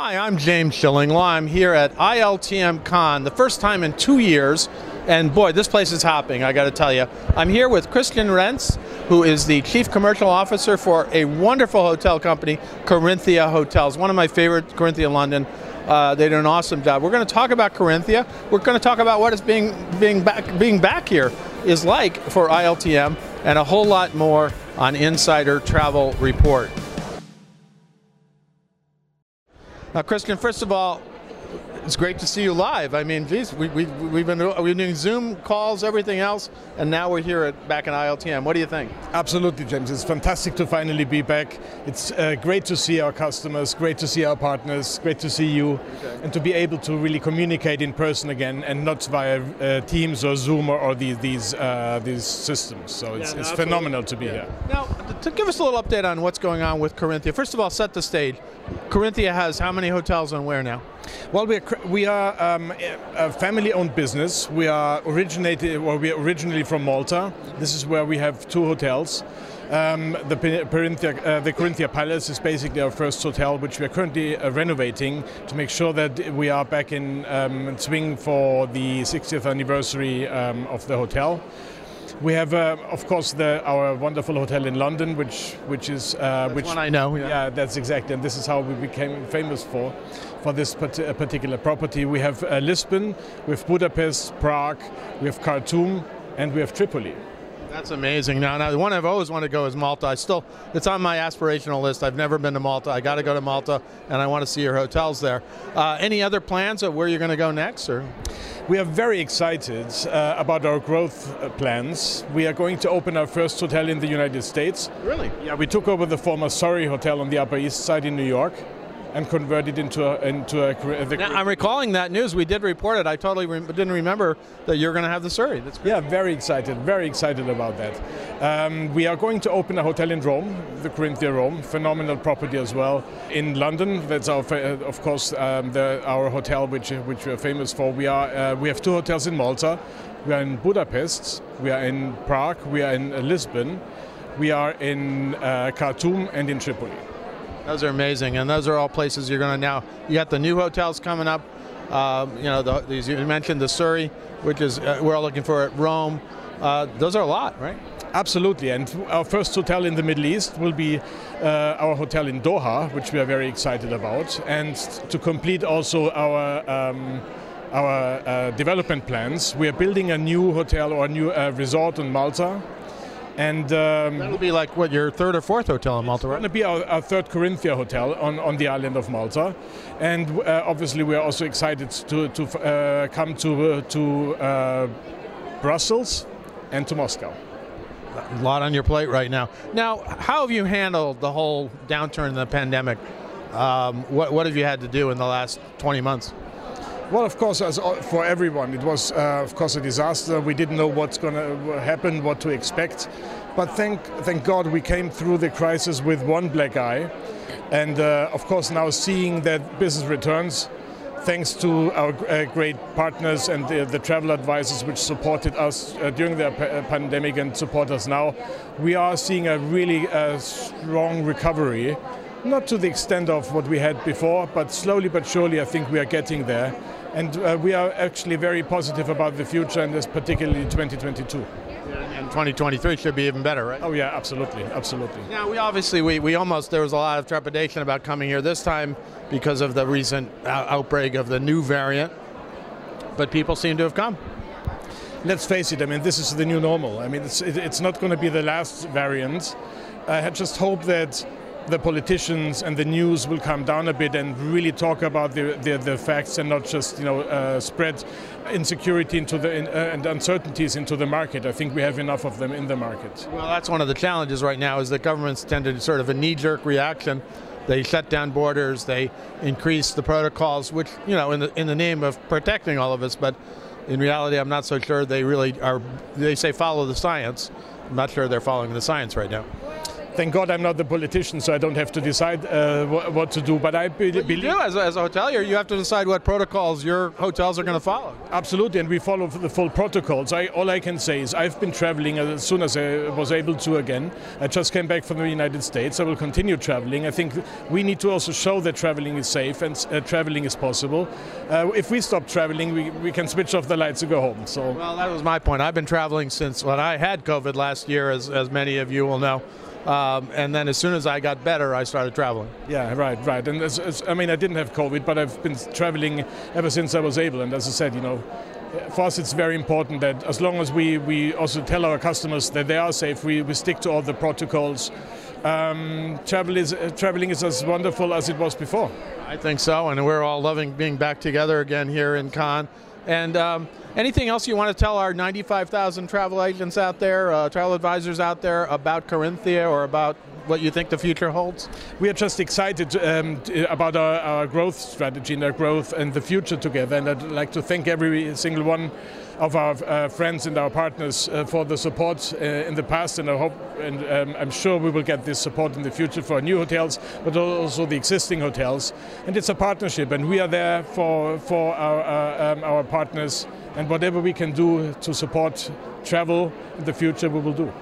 Hi, I'm James Shillinglaw. I'm here at ILTM Cannes, the first time in two years, and boy, this place is hopping, I gotta tell you. I'm here with Christian Renz, who is the Chief Commercial Officer for a wonderful hotel company, Corinthia Hotels, one of my favorite, Corinthia London. Uh, they do an awesome job. We're going to talk about Corinthia. We're going to talk about what it's being being back being back here is like for ILTM, and a whole lot more on Insider Travel Report. Now, Christian, first of all, it's great to see you live. I mean, geez, we, we, we've been we've been doing Zoom calls, everything else, and now we're here at back in ILTM. What do you think? Absolutely, James. It's fantastic to finally be back. It's uh, great to see our customers, great to see our partners, great to see you, okay. and to be able to really communicate in person again and not via uh, Teams or Zoom or, or these these, uh, these systems. So it's, yeah, no, it's phenomenal to be yeah. here. Now, to give us a little update on what's going on with Corinthia. First of all, set the stage. Corinthia has how many hotels and where now? Well, we are, we are um, a family-owned business. We are originated, well, we are originally from Malta. This is where we have two hotels. Um, the, Corinthia, uh, the Corinthia Palace is basically our first hotel, which we are currently uh, renovating to make sure that we are back in um, swing for the 60th anniversary um, of the hotel. We have, uh, of course, the, our wonderful hotel in London, which which is uh, which one I know. Yeah. yeah. that's exactly, and this is how we became famous for for this uh, particular property. We have uh, Lisbon, we have Budapest, Prague, we have Khartoum, and we have Tripoli. That's amazing. Now, now, the one I've always wanted to go is Malta. I still, it's on my aspirational list. I've never been to Malta. I got to go to Malta, and I want to see your hotels there. Uh, any other plans of where you're going to go next, or? We are very excited uh, about our growth uh, plans. We are going to open our first hotel in the United States. Really? Yeah, we took over the former Surrey Hotel on the Upper East Side in New York and converted into a, into a. The now, I'm recalling that news. We did report it. I totally re- didn't remember that you're going to have the Surrey. That's great. Yeah, very excited. Very excited about that. Um, we are going to open a hotel in Rome, the Corinthia Rome, phenomenal property as well. In London, that's our, of course, um, the, our hotel which which we are famous for. We are uh, we have two hotels in Malta. We are in Budapest. We are in Prague. We are in uh, Lisbon. We are in uh, Khartoum and in Tripoli. Those are amazing, and those are all places you're going to now. You got the new hotels coming up. Uh, you know, the, these, you mentioned the Surrey, which is uh, we're all looking for at Rome. Uh, those are a lot, right? Absolutely, and our first hotel in the Middle East will be uh, our hotel in Doha, which we are very excited about, and to complete also our. Um, our uh, development plans. We are building a new hotel or a new uh, resort in Malta, and um, that'll be like what your third or fourth hotel in Malta, right? It's going to be our, our, third Corinthia hotel on, on the island of Malta, and uh, obviously we are also excited to to uh, come to uh, to uh, Brussels and to Moscow. A lot on your plate right now. Now, how have you handled the whole downturn in the pandemic? Um, what, what have you had to do in the last 20 months? Well, of course, as for everyone, it was, uh, of course, a disaster. We didn't know what's going to happen, what to expect. But thank, thank God we came through the crisis with one black eye. And uh, of course, now seeing that business returns, thanks to our uh, great partners and the, the, travel advisors which supported us uh, during the p- pandemic and support us now, we are seeing a really uh, strong recovery. Not to the extent of what we had before, but slowly but surely, I think we are getting there and uh, we are actually very positive about the future, and this particularly 2022. And 2023 should be even better, right? Oh yeah, absolutely, absolutely. Now we obviously we, we almost there was a lot of trepidation about coming here this time because of the recent outbreak of the new variant, but people seem to have come. Let's face it. I mean, this is the new normal. I mean, it's it, it's not going to be the last variant. I had just hope that the politicians and the news will come down a bit and really talk about the, the, the facts and not just you know uh, spread insecurity into the in, uh, and uncertainties into the market. I think we have enough of them in the market. Well, that's one of the challenges right now is that governments tend to sort of a knee-jerk reaction. They shut down borders. They increase the protocols, which you know in the in the name of protecting all of us, but in reality, I'm not so sure they really are. They say follow the science. I'm not sure they're following the science right now thank God I'm not the politician, so I don't have to decide uh, wh- what to do. But I be- You believe do as a, as a hotelier. You have to decide what protocols your hotels are going to follow. absolutely, and we follow the full protocols. I, all I can say is I've been traveling as soon as I was able to again. I just came back from the United States. I will continue traveling. I think we need to also show that traveling is safe and uh, traveling is possible. Uh, if we stop traveling, we, we can switch off the lights and go home. So. Well, that was my point. I've been traveling since when I had COVID last year, as, as many of you will know. Um, and then as soon as I got better, I started traveling. Yeah, right, right. And as, as, I mean, I didn't have COVID, but I've been traveling ever since I was able. And as I said, you know, for us it's very important that as long as we, we also tell our customers that they are safe, we, we stick to all the protocols. Um, travel is, uh, traveling is as wonderful as it was before. I think so, and we're all loving being back together again here in Cannes. And um, anything else you want to tell our 95,000 travel agents out there, uh, travel advisors out there about Corinthia or about what you think the future holds? We are just excited um, about our, our growth strategy and our growth and the future together. And I'd like to thank every single one of our uh, friends and our partners uh, for the support uh, in the past. And I hope, and um, I'm sure we will get this support in the future for new hotels, but also the existing hotels. And it's a partnership, and we are there for for our uh, um, our partners. And whatever we can do to support travel in the future, we will do.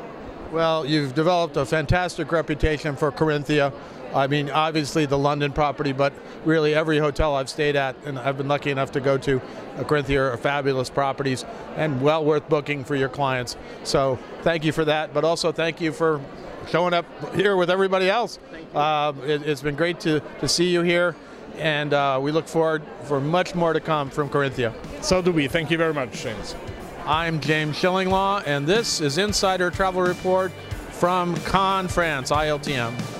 Well, you've developed a fantastic reputation for Corinthia. I mean, obviously the London property, but really every hotel I've stayed at and I've been lucky enough to go to, uh, Corinthia are fabulous properties and well worth booking for your clients. So thank you for that, but also thank you for showing up here with everybody else. Uh, it, has been great to, to see you here, and uh, we look forward for much more to come from Corinthia. So do we. Thank you very much, James. I'm James Shillinglaw, and this is Insider Travel Report from Cannes, France, ILTM.